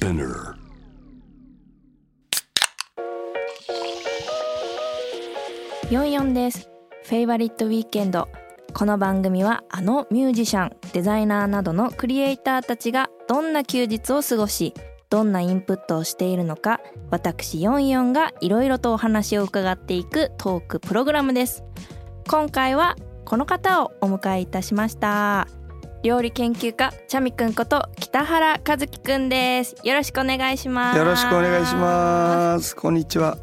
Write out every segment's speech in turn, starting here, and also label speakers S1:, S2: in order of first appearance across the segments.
S1: Spinner.
S2: 44です。フェイバリットウィーケンドこの番組はあのミュージシャンデザイナーなどのクリエイターたちがどんな休日を過ごしどんなインプットをしているのか私44がいろいろとお話を伺っていくトークプログラムです。今回はこの方をお迎えいたしました。料理研究家チャミくんこと北原和樹くんですよろしくお願いします
S3: よろしくお願いします。こんにちは。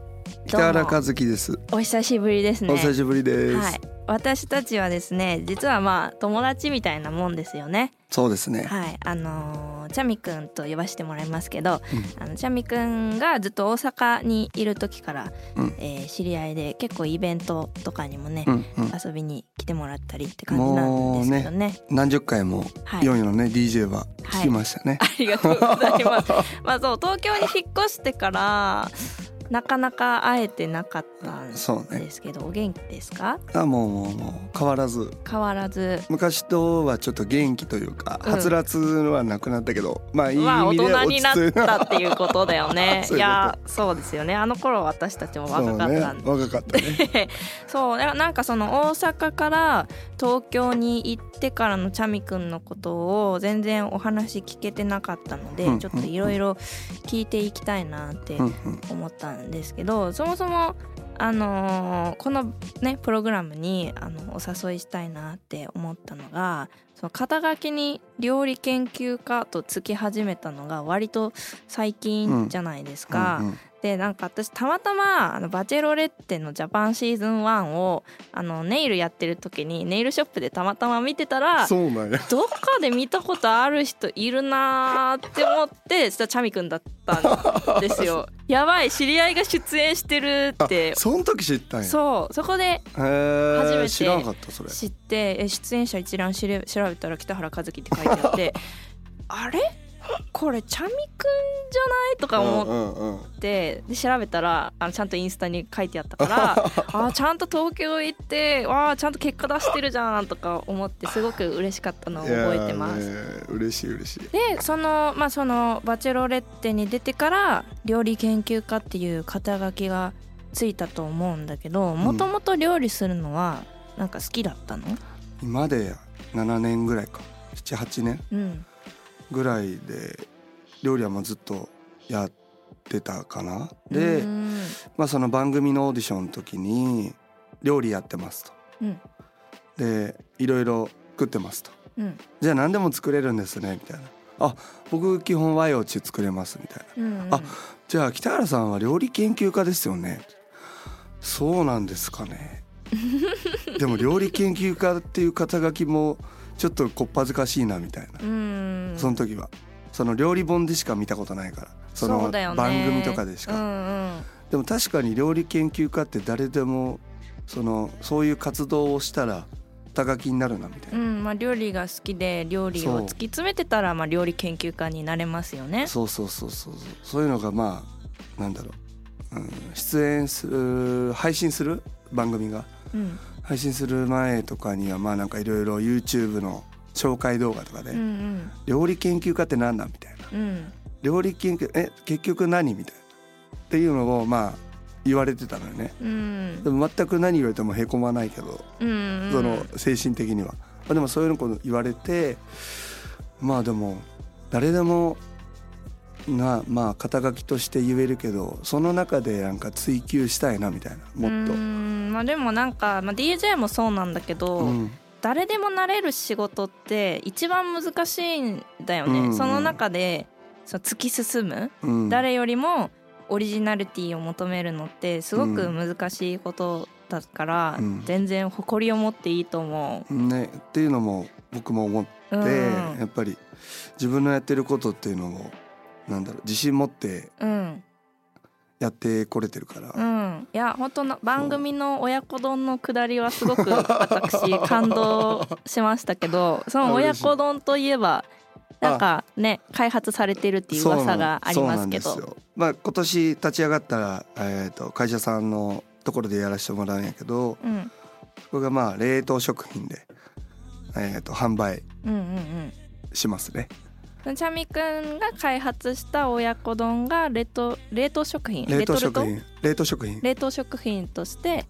S3: 北原和樹です。
S2: お久しぶりですね
S3: お久しぶりです。
S2: はい、私たちはですね実はまあ友達みたいなもんですよね。
S3: そうですね。
S2: はい。あのーチャミくんと呼ばせてもらいますけど、あのチャミくんがずっと大阪にいる時から、
S3: うん。
S2: えー知り合いで結構イベントとかにもね、
S3: うんうん。
S2: 遊びに来てもらったりって感じなんですけどね。
S3: 何十回も
S2: はい。
S3: ヨンヨのね DJ は聞きましたね。
S2: ありがとうございます。まあそう東京に引っ越してからなかなか会えてなかったん
S3: そうね
S2: ですけど、お元気ですか？
S3: あもうもうもう変わらず。
S2: 変わらず。
S3: 昔とはちょっと元気というか、
S2: うん。
S3: はつらつはなくなったけど、まあいい
S2: 大
S3: 味で
S2: 人にな
S3: 落ち着い
S2: ったっていうことだよね。
S3: い
S2: やそうですよね。あの頃私たちも若かったんで。
S3: ね、若かったね。
S2: そうななんかその大阪から東京に行ってからのチャミくんのことを全然お話聞けてなかったので、
S3: うん
S2: ちょっといろいろ聞いていきたいなって
S3: うんうん
S2: 思ったんですけどそもそもあのーこのねプログラムにあのお誘いしたいなって思ったのがその肩書きに料理研究家とつき始めたのが割と最近じゃないですか。
S3: うんうん
S2: でなんか私たまたまあのバチェロレッテのジャパンシーズン1をあのネイルやってる時にネイルショップでたまたま見てたら
S3: そうなんや。
S2: どっかで見たことある人いるなーって思ってそしたらチャミくんだったんですよ やばい知り合いが出演してる
S3: あ
S2: って
S3: その時知ったんや。
S2: そうそこで
S3: へ
S2: 初めて
S3: え知らなかったそれ。
S2: 知ってえ出演者一覧調べたら北原和樹って書いてあって あれ？これチャミくんじゃない？とか思って。で調べたらあのちゃんとインスタに書いてあったからあーちゃんと東京行ってわあちゃんと結果出してるじゃんとか思ってすごく嬉しかったのを覚えてます。
S3: 嬉しい嬉しい。
S2: でそのまあそのバチェロレッテに出てから料理研究家っていう肩書きがついたと思うんだけどもともと料理するのはなんか好きだったの？
S3: 今で7年ぐらいか。78年。
S2: うん
S3: ぐらいで料理はもうずっとやってたかな。で、
S2: うん。
S3: まあ、その番組のオーディションの時に料理やってますと。
S2: うん。
S3: でいろいろ作ってますと。
S2: うん。
S3: じゃあ何でも作れるんですねみたいな。あ僕基本和洋中作れますみたいな。
S2: うん。
S3: あじゃあ北原さんは料理研究家ですよね。そうなんですかね。でも料理研究家っていう肩書きもちょっとこっぱずかしいなみたいな。
S2: うん。
S3: その時は。その料理本でしか見たことないから。その番組とかでしか、
S2: うんうん。
S3: でも確かに料理研究家って誰でもそのそういう活動をしたら肩書きになるなみたいうな、
S2: んまあ、料理が好きで料理を突き詰めてたらまあ料理研究家になれますよね。
S3: そうそうそうそうそう。そういうのがまあなんだろう、うん、出演する配信する番組が。
S2: うん
S3: 配信する前とかにはまあなんかいろいろ YouTube の紹介動画とかで、
S2: うんうん。
S3: 料理研究家って何なんみたいな。
S2: うん。
S3: 料理研究え結局何みたいなっていうのをまあ言われてたのよね。
S2: うん。
S3: でも全く何言われてもへこまないけど、
S2: うん
S3: その精神的には、まあ、でもそういうのこと言われてまあでも誰でもなまあ肩書きとして言えるけどその中でなんか追求したいなみたいなもっと。
S2: う。んまあ、でもなんか、まあ、DJ もそうなんだけど、
S3: うん。
S2: 誰でもなれる仕事って一番難しいんだよね。
S3: うん。うん
S2: その中でその突き進む、
S3: うん。
S2: 誰よりもオリジナリティを求めるのってすごく難しいことだから、
S3: うん。
S2: 全然誇りを持っていいと思
S3: ね、っていうのも僕も思って、やっぱり自分のやってることっていうのをなんだろう自信持って
S2: うん。
S3: やってこれてるから、
S2: うん、いや本当の番組の親子丼のくだりはすごく私 感動しましたけどその親子丼といえばなんかね開発されてるっていう噂がありますけど。
S3: まあ今年立ち上がった、えー、と会社さんのところでやらせてもらうんやけど
S2: うん。
S3: そこがまあ冷凍食品で、えー、と販売
S2: うんうんうん
S3: しますね。
S2: チャミくんが開発した親子丼が冷凍冷凍食品？
S3: 冷凍食品。冷凍食品。
S2: 冷凍食品として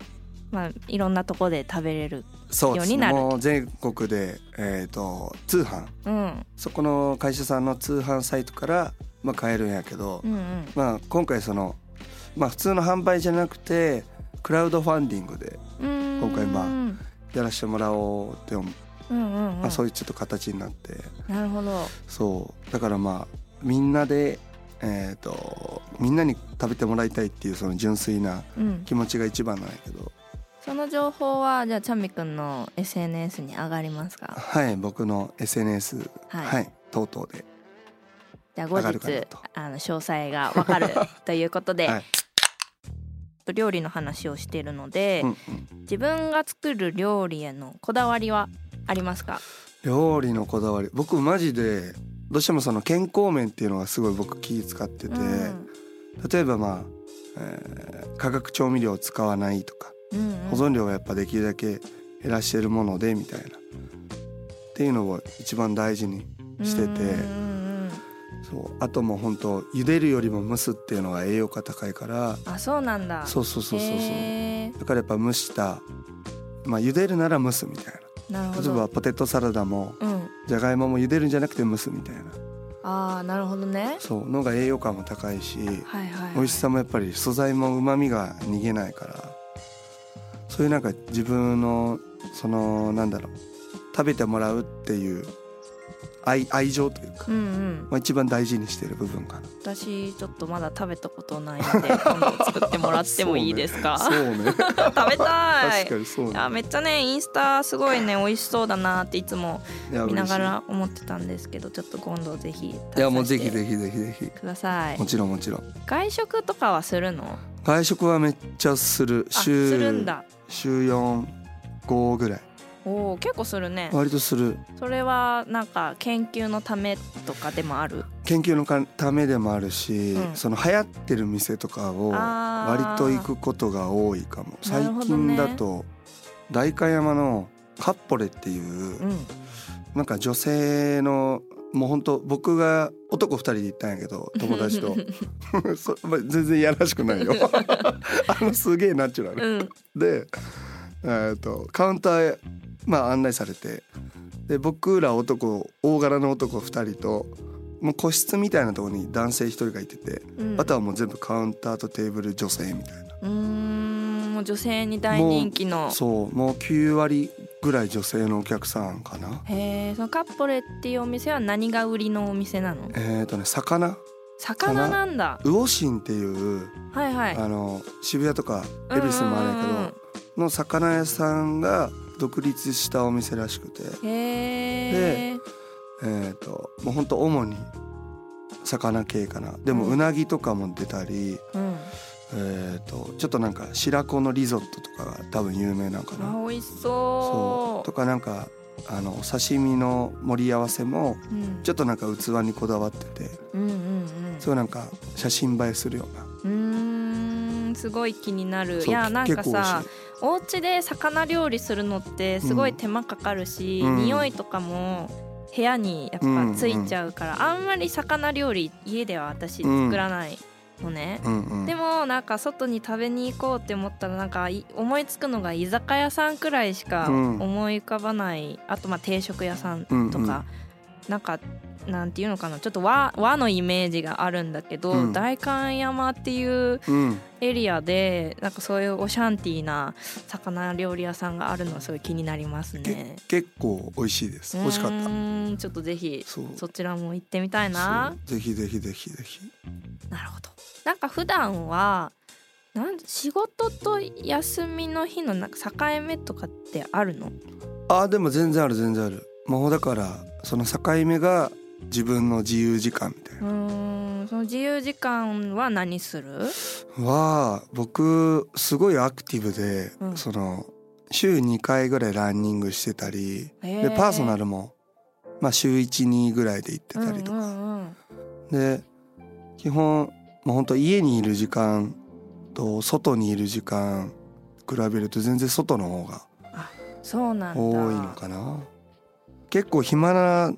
S2: まあいろんなとこで食べれるようになる。
S3: もう全国で、えー、と通販。
S2: うん。
S3: そこの会社さんの通販サイトから、まあ、買えるんやけど、
S2: うんうん。
S3: まあ、今回その、まあ、普通の販売じゃなくてクラウドファンディングで
S2: 今
S3: 今回まあ
S2: うん
S3: やらせてもらおうって思う、
S2: うんうん。
S3: まあ、そういうちょっと形になって。
S2: なるほど。
S3: そう。だからまあみんなで、えー、とみんなに食べてもらいたいっていうその純粋な
S2: うん。
S3: 気持ちが一番なんやけど。
S2: その情報はじゃあチャミくんの SNS に上がりますか？
S3: はい僕の SNS
S2: はい。
S3: はい、等々で。
S2: じゃあ後日
S3: と。
S2: あの詳細がわかる ということで、
S3: はい。
S2: 料理の話をしているので、
S3: うんうん。
S2: 自分が作る料理へのこだわりは？ありますか？
S3: 料理のこだわり。僕マジでどうしてもその健康面っていうのがすごい僕気使ってて、
S2: うん。
S3: 例えばまあ、えー化学調味料を使わないとか
S2: うんうん。
S3: 保存量がやっぱできるだけ減らしてるものでみたいな。っていうのを一番大事にしてて。
S2: うんうん
S3: そう。あともう本当茹でるよりも蒸すっていうのが栄養価高いから。
S2: うんあそうなんだ。
S3: そうそうそうそうそう。
S2: へ
S3: だからやっぱ蒸した。まあ茹でるなら蒸すみたい
S2: な
S3: 例えば
S2: ど
S3: ポテトサラダも
S2: うん。
S3: じゃがいもも茹でるんじゃなくて蒸すみたいな。
S2: ああなるほどね。
S3: そうのが栄養価も高いし
S2: はいはい、はい、
S3: 美味しさもやっぱり素材もうまみが逃げないから。そういうなんか自分のそのなんだろう食べてもらうっていう愛愛情というか、
S2: うんうん。
S3: まあ、一番大事にしてる部分かな。
S2: 私ちょっとまだ食べたことないので今度作ってもらってもいいですか、
S3: そうね。
S2: 食べたい。
S3: 確かにそうね。
S2: いやめっちゃねインスタすごいね美味しそうだなっていつも見なが
S3: 嬉
S2: ら思ってたんですけどちょっと今度ぜひ
S3: しいいやもうぜひ
S2: ひ
S3: ぜひぜひぜひ。
S2: ください。
S3: もちろんもちろん。
S2: 外食とかはするの？
S3: 外食はめっちゃする。
S2: あする
S3: 週
S2: んだ。
S3: 週45ぐらい
S2: おお結構するね。
S3: 割とする。
S2: それはなんか研究のためとかでもある？
S3: 研究のかためでもあるし、
S2: うん。
S3: その流行ってる店とかを割と行くことが多いかも。
S2: な
S3: 最近だと代官山のカッポレっていう
S2: うん。
S3: なんか女性のもう本当僕が男2人で行ったんやけど 友達と。そ まあ全然やらしくないよ。あのすげえナチュラル。
S2: うん。
S3: で、えー、とカウンターへ、まあ、案内されて。で僕ら男大柄の男2人ともう個室みたいなところに男性1人がいてて、
S2: うん。
S3: あとはもう全部カウンターとテーブル女性みたいな。
S2: うーんもう女性に大人気の。
S3: そうもう9割ぐらい女性のお客さんかな。
S2: へえそのカッポレっていうお店は何が売りのお店なの？
S3: えっ、とね魚。
S2: 魚なんだ。
S3: 魚。心っていう、
S2: はいはい
S3: あの渋谷とか恵比寿もあるんやけどの魚。屋さんが独立したお店らしくて。
S2: どへえ
S3: えっ、ともうほんと主に魚系かな。でも
S2: うん。
S3: うなぎとかも出たり、
S2: うん。
S3: えー、とちょっとなんか白子のリゾットとかが多分有名なんかな。
S2: あ美味し
S3: そ
S2: そう。
S3: とかなんかあのお刺身の盛り合わせも
S2: うん。
S3: ちょっとなんか器にこだわってて。
S2: うんうんうん。
S3: そうなんか写真映えするような。
S2: うすごい気になる。いやなんかさお家で魚料理するのってすごい手間かかるし、
S3: うん。
S2: 匂いとかも部屋にやっぱついちゃうから、あんまり魚料理家では私作らないのね、
S3: うんうん
S2: でもなんか外に食べに行こうって思ったらなんかい思いつくのが居酒屋さんくらいしか
S3: うん
S2: 思い浮かばない、あとまあ定食屋さんとか、
S3: うんうん。
S2: なんかなんていうのかな。ちょっと和和のイメージがあるんだけど、
S3: うん。
S2: 代官山っていう
S3: うん。
S2: エリアでなんかそういうオシャンティーな魚料理屋さんがあるのはすごい気になりますね。
S3: 結構美味しいです。美味しかった。
S2: ちょっとぜひ
S3: そ
S2: ちらも行ってみたいな。
S3: ぜひぜひぜひぜひ。
S2: なるほど。なんか普段はなん仕事と休みの日のなんか境目とかってあるの？
S3: あーでも全然ある全然ある。もうだからその境目が自分の自由時間みたいうな
S2: その自由時間は何する？
S3: は僕すごいアクティブで、
S2: うん。
S3: その週2回ぐらいランニングしてたりでパーソナルも、まあ、週12ぐらいで行ってたりとか、
S2: うんうんうん。
S3: で基本もうほんと家にいる時間と外にいる時間比べると全然外の方が。多いのかな。結構暇な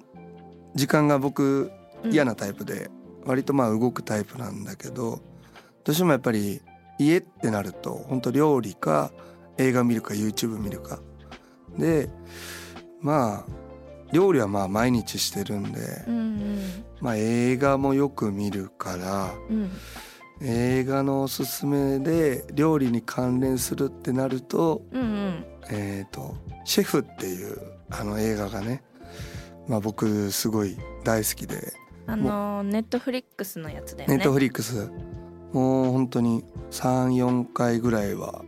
S3: 時間が僕
S2: うん。
S3: 嫌なタイプで割とまあ動くタイプなんだけどどうしてもやっぱり家ってなると本当料理か映画見るか YouTube 見るか。でまあ料理はまあ毎日してるんで、
S2: うん
S3: まあ映画もよく見るから
S2: うん。うん
S3: 映画のおすすめで料理に関連するってなると
S2: うんうん。
S3: えっ、と「シェフ」っていうあの映画がねまあ僕すごい大好きで。
S2: あのネットフリックスのやつだよね。
S3: ネットフリックス。もう本当に34回ぐらいは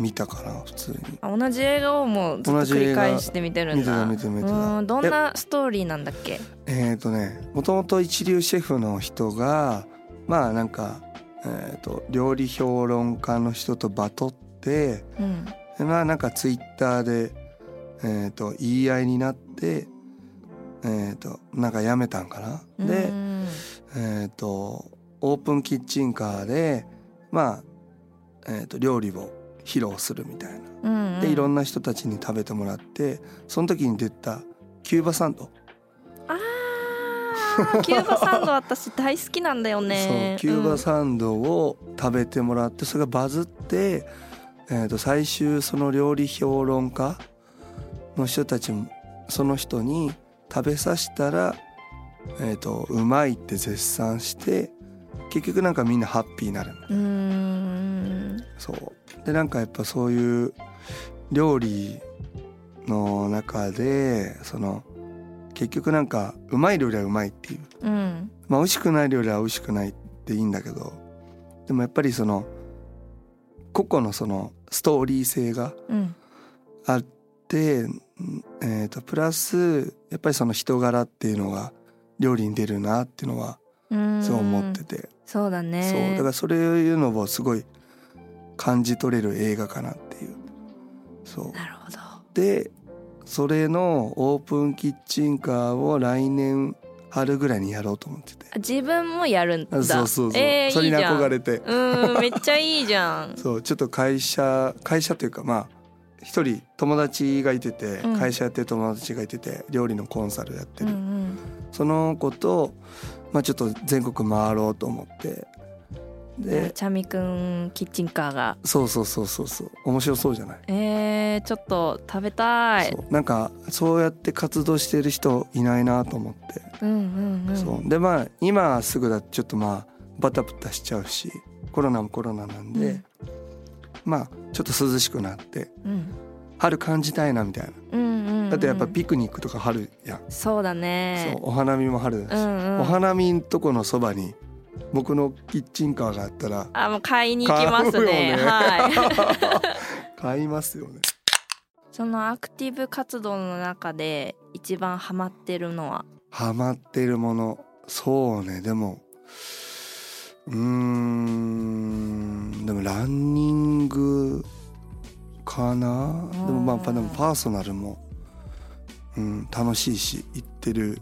S3: 見たかな普通に。
S2: あ同じ映画をもうずっと繰り返して見てるんだ。
S3: 見てた見てた
S2: どんなストーリーなんだっけ？
S3: えっ、とねもともと一流シェフの人がまあなんか、えー、と料理評論家の人とバトって
S2: うん。
S3: でまあなんかツイッターで、えー、と言い合いになってえー、となんかやめたんかな？で、
S2: うん
S3: えー、とオープンキッチンカーでまあ、えー、と料理を披露するみたいな。
S2: うんうん。
S3: でいろんな人たちに食べてもらってその時に出たキューバサンド、
S2: キューバサンド私大好きなんだよね。
S3: キューバサンドを食べてもらってそれがバズって、えー、と最終その料理評論家の人たちもその人に食べさせたら、えー、とうまいって絶賛して結局なんかみんなハッピーになるんだ。
S2: うんうん。
S3: そう。でなんかやっぱそういう料理の中でその結局なんかうまい料理はうまいっていう。
S2: うん。
S3: まあ美味しくない料理は美味しくないっていいんだけどでもやっぱりその個々のそのストーリー性が
S2: うん。
S3: あって、うんえー、とプラスやっぱりその人柄っていうのが料理に出るなっていうのは
S2: うん。
S3: そう思ってて、
S2: そうだね。
S3: そう。だからそれいうのをすごい感じ取れる映画かなっていう。そう。
S2: なるほど。
S3: でそれのオープンキッチンカーを来年春ぐらいにやろうと思ってて。
S2: あ自分もやるんだ。
S3: あそうそうそう、
S2: えー、
S3: それに
S2: いいじゃん。
S3: 憧れて。
S2: うんめっちゃいいじゃん。
S3: そう。ちょっと会社会社というかまあ一人友達がいてて、
S2: うん。
S3: 会社やってる友達がいてて料理のコンサルやって
S2: うん
S3: る、
S2: うん。
S3: その子と、まあ、ちょっと全国回ろうと思って。で
S2: チャミくんキッチンカーが。
S3: そうそうそうそうそう。面白そうじゃない？
S2: えー、ちょっと食べたい。
S3: なんかそうやって活動してる人いないなと思って、
S2: うんうんうん。
S3: そう。でまあ今すぐだとちょっとまあバタバタしちゃうしコロナもコロナなんで、
S2: うん。
S3: まあちょっと涼しくなって
S2: うん。
S3: 春感じたいなみたいな。
S2: うんうんうん。
S3: だってやっぱピクニックとか春やん、
S2: そうだね。
S3: そうお花見も春だし、
S2: うんうん。
S3: お花見んとこのそばに僕のキッチンカーがあったら
S2: あもう買いに行きますね。
S3: ね。
S2: はい。
S3: 買いますよね。
S2: そのアクティブ活動の中で一番ハマってるのは？
S3: ハマってるもの。そうね。でもうーんでもランニングかな？でもまあでもパーソナルも、うん、楽しいし行ってる。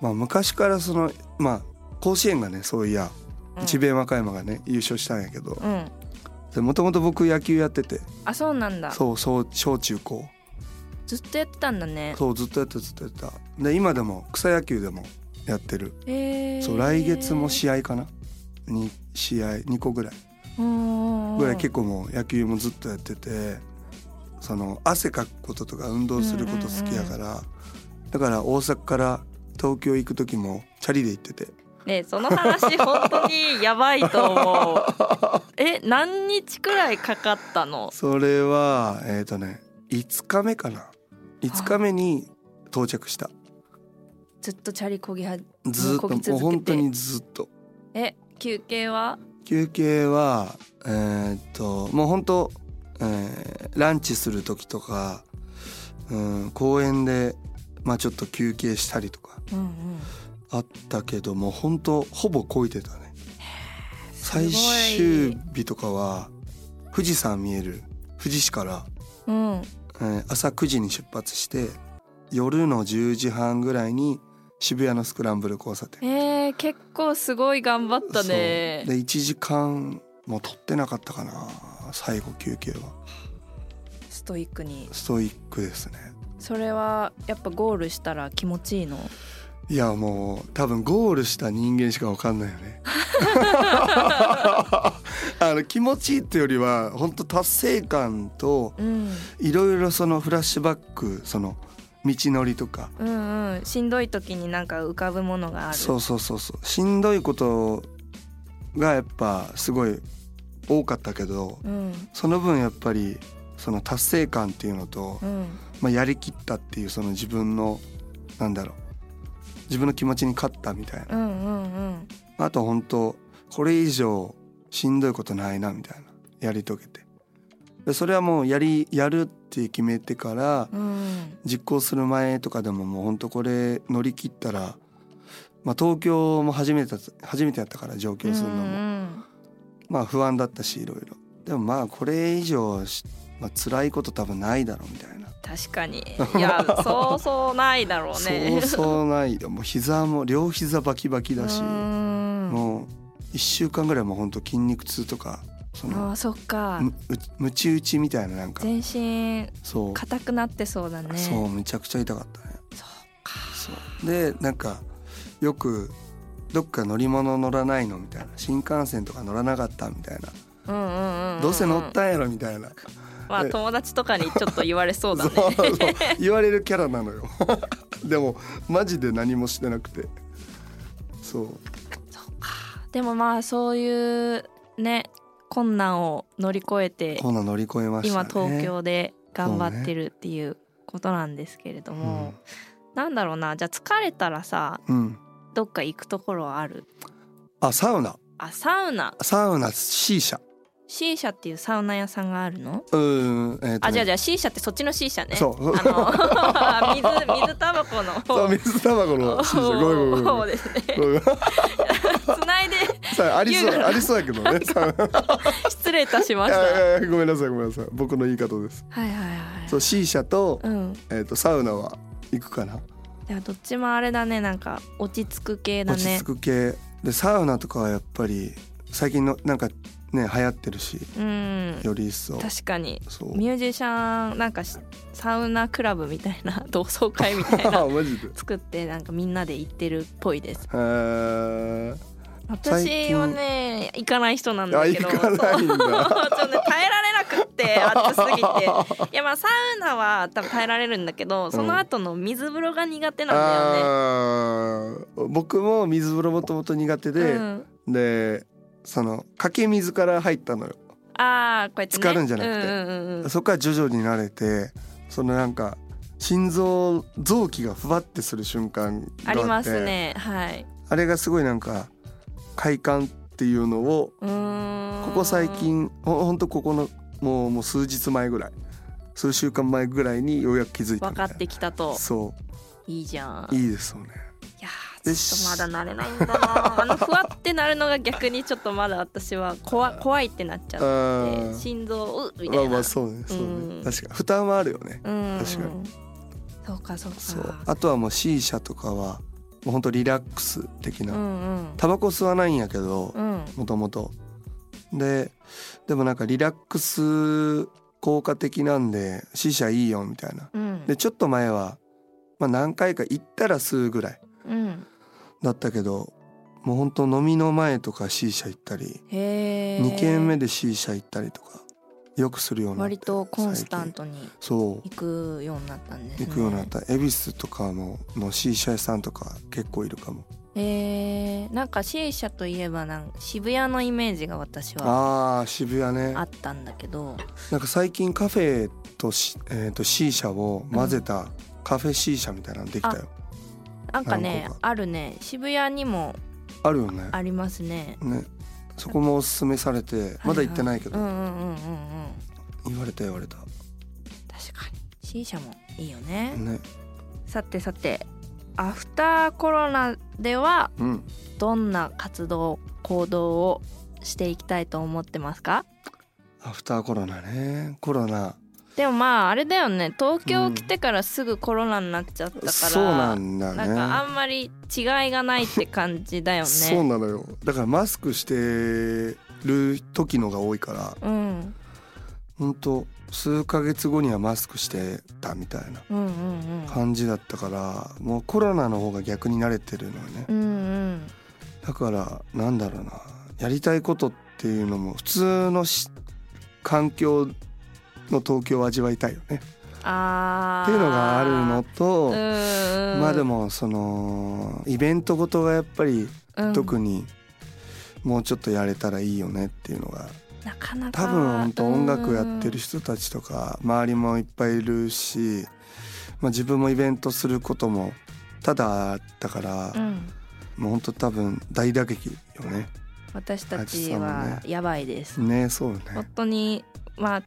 S3: まあ昔からそのまあ甲子園がねそういや
S2: うん。
S3: 智弁和歌山がね優勝したんやけど。
S2: うん。
S3: もともと僕野球やってて。
S2: あそうなんだ。
S3: そうそう小中高。
S2: ずっとやってたんだね。
S3: そうずっとやってたずっとやってた。で今でも草野球でもやってる。
S2: へー。
S3: そう来月も試合かな？に試合2個ぐらい。
S2: うん
S3: ぐらい結構もう野球もずっとやっててその汗かくこととか運動すること好きやから、だから大阪から東京行く時もチャリで行ってて。
S2: ねその話本当にやばいと思う。え何日くらいかかったの？
S3: それはえっ、とね5日目かな。5日目に到着した。
S2: ずっとチャリこぎは
S3: ずっと
S2: 漕ぎ続けて。
S3: もう本当にずっと。
S2: え休憩は？
S3: 休憩はえーっともう本当、えーランチする時とか、うん、公園でまあちょっと休憩したりとか
S2: うんうん。
S3: あったけどもう本当ほぼこいてたね。最終日とかは富士山見える。富士市から、
S2: うん。
S3: えー朝9時に出発して夜の10時半ぐらいに渋谷のスクランブル交差点。
S2: えー、結構すごい頑張ったね。
S3: で1時間も取ってなかったかな最後休憩は。
S2: ストイックに。
S3: ストイックですね。
S2: それはやっぱゴールしたら気持ちいいの？
S3: いやもう多分ゴールした人間しか分かんないよね。あの気持ちいいってよりは本当達成感と
S2: うん。
S3: いろいろそのフラッシュバックその道のりとか。
S2: うんうん。しんどい時になんか浮かぶものがある。
S3: そうそうそうそう。しんどいことがやっぱすごい多かったけど
S2: うん
S3: その分やっぱりその達成感っていうのと、
S2: うん。
S3: まあ、やりきったっていうその自分のなんだろう。自分の気持ちに勝ったみたいな。
S2: うんうんうん。
S3: あと本当これ以上しんどいことないなみたいな。やり遂げて。でそれはもうやりやるって決めてから
S2: うん。
S3: 実行する前とかでももう本当これ乗り切ったら、まあ、東京も初めてだ初めてやったから上京するのも、
S2: うん
S3: まあ不安だったしいろいろでもまあこれ以上し、まあ辛いこと多分ないだろうみたいな、
S2: 確かに。いやそうそうないだろうね。
S3: そうそうないよ。もう膝も両膝バキバキだし、
S2: うん。
S3: もう1週間ぐらいもう本当筋肉痛とかその
S2: あーそっか。
S3: むうムチ打ちみたいななんか。
S2: 全身
S3: そう
S2: 硬くなってそうだね。
S3: そうめちゃくちゃ痛かったね。
S2: そう。
S3: でなんかよくどっか乗り物乗らないのみたいな。新幹線とか乗らなかったみたいな、
S2: うんうんうんんん。
S3: どうせ乗ったんやろみたいな、
S2: まあ友達とかにちょっと言われそうだね。
S3: そうそう。言われるキャラなのよ。でもマジで何もしてなくて。そう。
S2: そうか。でもまあそういうね困難を乗り越えて
S3: こんな乗り越えました
S2: 今
S3: ね
S2: 東京で頑張ってるっていうことなんですけれども、なんだろうなじゃあ疲れたらさ
S3: うん、うん、
S2: どっか行くところはある？
S3: あサウナ。
S2: あサウナ。
S3: サウナ C 社
S2: C 社っていうサウナ屋さんがあるの？
S3: うんえーとね。
S2: あじゃあじゃあ C 社ってそっちの C 社ね。
S3: そう。
S2: あの水水タバコの
S3: そう水卵の C 社ごめんごめんごめん。
S2: そうですね。
S3: ごめん。
S2: つないで
S3: さあありそうありそうやけどね。
S2: 失礼いたしま
S3: い
S2: した
S3: ごめんなさいごめんなさい。僕の言い方です。
S2: はいはいはい
S3: そう C 社と,、
S2: うん。
S3: えー、とサウナは行くかな、
S2: どっちもあれだね。なんか落ち着く系だ
S3: 落ち
S2: ね
S3: 着く系。でサウナとかはやっぱり最近のなんかね流行ってるし
S2: うん。
S3: より一層。
S2: 確かに。
S3: そう。
S2: ミュージシャンなんかしサウナクラブみたいな 同窓会みたいな。
S3: マジで。
S2: 作ってなんかみんなで行ってるっぽいです。
S3: へー。最
S2: 私
S3: 近
S2: はね行かない人なんだ
S3: あ
S2: けど。ちょっとね耐えられなくって 暑すぎて。いやまあサウナは多分耐えられるんだけどその後の水風呂が苦手なんだよね、
S3: あー僕も水風呂もともと苦手で、
S2: うん、
S3: でそのかけ水から入ったのよ。
S2: ああこうやって、ね、
S3: 浸かるんじゃなくて。
S2: うんうんうんうん。
S3: そこから徐々に慣れてそのなんか心臓臓器がふわってする瞬間があって。
S2: ありますね。はい。
S3: あれがすごいなんか快感っていうのをここ最近ほほんとここのもうもう数日前ぐらい数週間前ぐらいにようやく気づいた
S2: 分かってきたと。
S3: そ
S2: いいじゃん。
S3: ういいですよね。
S2: いやちょっとまだ慣れないんだなあの ふわってなるのが逆にちょっとまだ私は怖怖いってなっちゃ
S3: あ
S2: って
S3: ー。
S2: 心臓うみた
S3: まあ
S2: いな
S3: まあそうねそうね、
S2: うん。
S3: 確かに。負担はあるよね。
S2: うん。
S3: 確かに。
S2: そうかそうか。
S3: そう。あとはもう C 社とかはもうほんとリラックス的
S2: う
S3: な、タバコ吸わないんやけど
S2: うん。
S3: もともとででもなんかリラックス効果的なんで C 社いいよみたいな。
S2: うん。
S3: でちょっと前は、まあ、何回か行ったら吸うぐらい
S2: うん。
S3: だったけどもうほんと飲みの前とか C 社行ったり
S2: へえ
S3: 2軒目で C 社行ったりとかよくするようにな
S2: 割とコンスタントに
S3: そう。
S2: 行くようになったんですね。
S3: 行くようになった。恵比寿とかのの C 社屋さんとか結構いるかも。
S2: へえなんか C 社といえばなんか渋谷のイメージが私は
S3: あー渋谷ね。
S2: あったんだけど。
S3: なんか最近カフェとし、えー、と C 社を混ぜたカフェ C 社みたいなのできたよ、
S2: なんかねあるね。渋谷にも
S3: あるよね。
S2: ありますね。
S3: ねそこもおすすめされてまだ行ってないけど、
S2: うんうんうんうんうん。
S3: 言われた言われた。
S2: 確かに。C 社もいいよね、
S3: ね。
S2: さてさてアフターコロナでは
S3: うん。
S2: どんな活動行動をしていきたいと思ってますか？
S3: アフターコロナね。コロナ
S2: でもまああれだよね。東京来てからすぐコロナになっちゃったから、
S3: そうなんだね。
S2: なんかあんまり違いがないって感じだよね。
S3: そうなのよ。だからマスクしてる時のが多いから
S2: うん。
S3: 本当数ヶ月後にはマスクしてたみたいな感じだったからもうコロナの方が逆に慣れてるのよね。
S2: うんうん。
S3: だからなんだろうな。やりたいことっていうのも普通のし環境の東京を味わいたいよね。っていうのがあるのとまあでもそのイベントごとがやっぱり
S2: うん。
S3: 特にもうちょっとやれたらいいよねっていうのが
S2: なかなか。
S3: 多分本当音楽やってる人たちとか周りもいっぱいいるし、まあ、自分もイベントすることもただあったから
S2: う、ん。
S3: もう本当多分大打撃よね。
S2: 私たちは
S3: ね。
S2: やばいです、
S3: ねそうよ
S2: 本
S3: ね。
S2: 当にまあ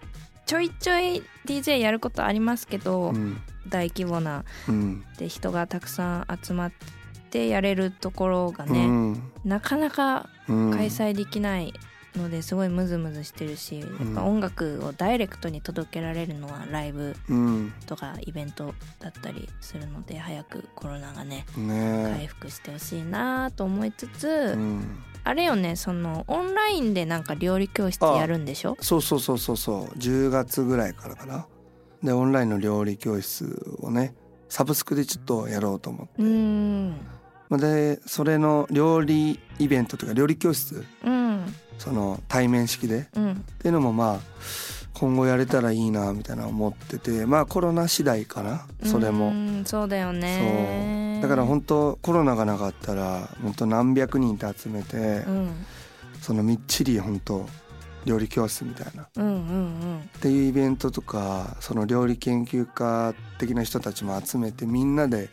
S2: ちょいちょい DJ やることありますけど、
S3: うん。
S2: 大規模な。
S3: うん。
S2: で人がたくさん集まってやれるところが
S3: う
S2: ね、
S3: ん。
S2: なかなか
S3: うん。
S2: 開催できないのですごいムズムズしてるし、やっぱ音楽をダイレクトに届けられるのはライブ
S3: うん。
S2: とかイベントだったりするので早くコロナがね回
S3: ね
S2: 復してほしいなと思いつつ、
S3: うん
S2: あれよねそのオンラインでなんか料理教室やるんでしょ？
S3: そうそうそうそうそう。10月ぐらいからかな。でオンラインの料理教室をねサブスクでちょっとやろうと思って。
S2: うーん。
S3: まあでそれの料理イベントというか料理教室。
S2: うん。
S3: その対面式で。
S2: うん。
S3: っていうのもまあ今後やれたらいいなみたいな思っててまあコロナ次第かなそれ
S2: う
S3: も。
S2: んそうだよね。
S3: だから本当コロナがなかったら本当何百人って集めて
S2: うん。
S3: そのみっちり本当料理教室みたいな。っ
S2: うんうん。
S3: ていうイベントとかその料理研究家的な人たちも集めてみんなで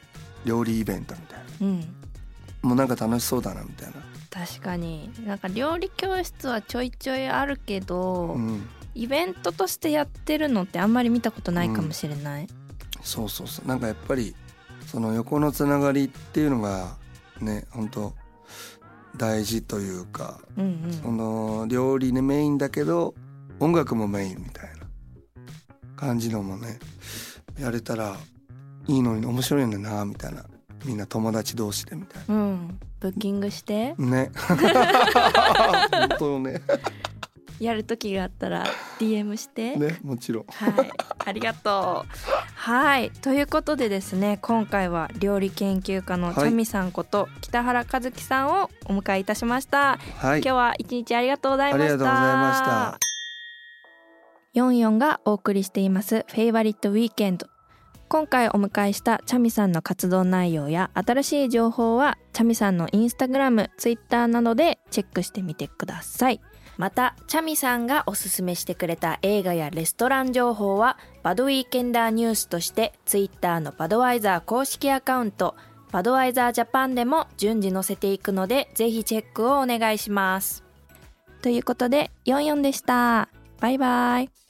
S3: 料理イベントみたいな。
S2: うんうん
S3: もうなんか楽しそうだなみたいな
S2: 確かになんか料理教室はちょいちょいあるけど、
S3: うん
S2: イベントとしてやってるのってあんまり見たことないかもしれない、
S3: そうそうそう。なんかやっぱりその横のつながりっていうのがね本当大事というか
S2: うん、
S3: その料理ねメインだけど音楽もメインみたいな感じのもねやれたらいいのに面白いのになみたいな。みんな友達同士でみたい
S2: うんうん。ブッキングして。
S3: なね。本当よね
S2: やる時があったら DM して、
S3: ねもちろん
S2: はい、ありがとう。はい、ということでですね、今回は料理研究家のチャミさんこと北原和樹さんをお迎えいたしました。
S3: はい
S2: 今日は一日ありがとうございました。
S3: ありがとうございました。
S2: ヨンヨンがお送りしていますフェイバリットウィーケンド。今回お迎えしたチャミさんの活動内容や新しい情報はチャミさんのインスタグラム、ツイッターなどでチェックしてみてください。また、チャミさんがおすすめしてくれた映画やレストラン情報はバドウィーケンダーニュースとしてツイッターのバドワイザー公式アカウントバドワイザージャパンでも順次載せていくのでぜひチェックをお願いします。ということで、44でした。バイバイ。